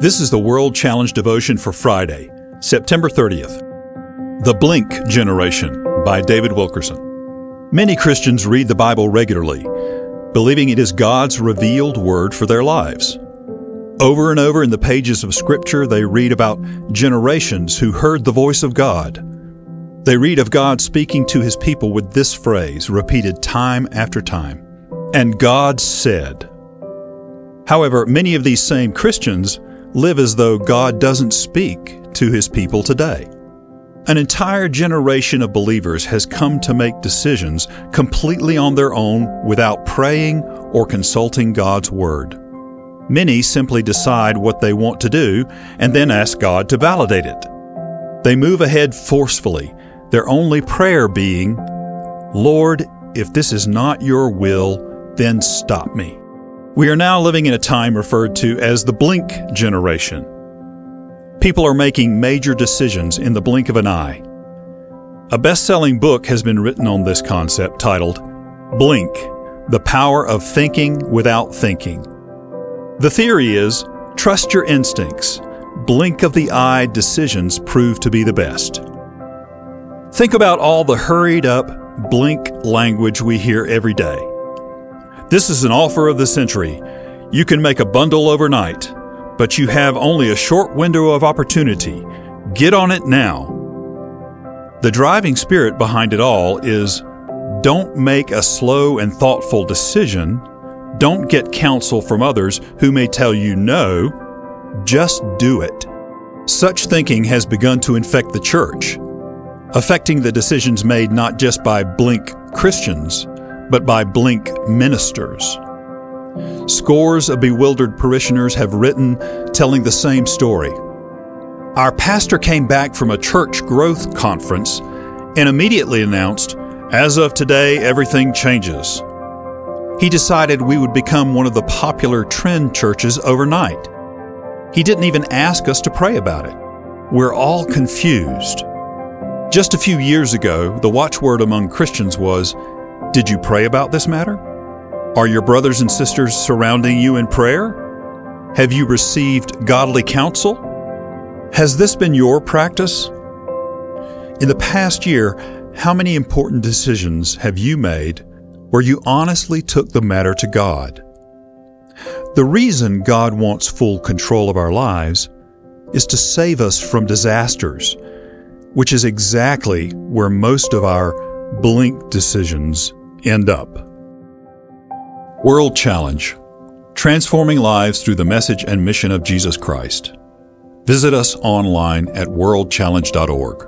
This is the World Challenge devotion for Friday, September 30th. The Blink Generation by David Wilkerson. Many Christians read the Bible regularly, believing it is God's revealed word for their lives. Over and over in the pages of Scripture, they read about generations who heard the voice of God. They read of God speaking to his people with this phrase, repeated time after time And God said. However, many of these same Christians live as though God doesn't speak to his people today. An entire generation of believers has come to make decisions completely on their own without praying or consulting God's Word. Many simply decide what they want to do and then ask God to validate it. They move ahead forcefully, their only prayer being, Lord, if this is not your will, then stop me. We are now living in a time referred to as the blink generation. People are making major decisions in the blink of an eye. A best selling book has been written on this concept titled Blink The Power of Thinking Without Thinking. The theory is trust your instincts. Blink of the eye decisions prove to be the best. Think about all the hurried up, blink language we hear every day. This is an offer of the century. You can make a bundle overnight, but you have only a short window of opportunity. Get on it now. The driving spirit behind it all is don't make a slow and thoughtful decision. Don't get counsel from others who may tell you no. Just do it. Such thinking has begun to infect the church, affecting the decisions made not just by blink Christians, but by blink ministers. Scores of bewildered parishioners have written telling the same story. Our pastor came back from a church growth conference and immediately announced, As of today, everything changes. He decided we would become one of the popular trend churches overnight. He didn't even ask us to pray about it. We're all confused. Just a few years ago, the watchword among Christians was, did you pray about this matter? Are your brothers and sisters surrounding you in prayer? Have you received godly counsel? Has this been your practice? In the past year, how many important decisions have you made where you honestly took the matter to God? The reason God wants full control of our lives is to save us from disasters, which is exactly where most of our blink decisions end up. World Challenge Transforming Lives Through the Message and Mission of Jesus Christ. Visit us online at worldchallenge.org.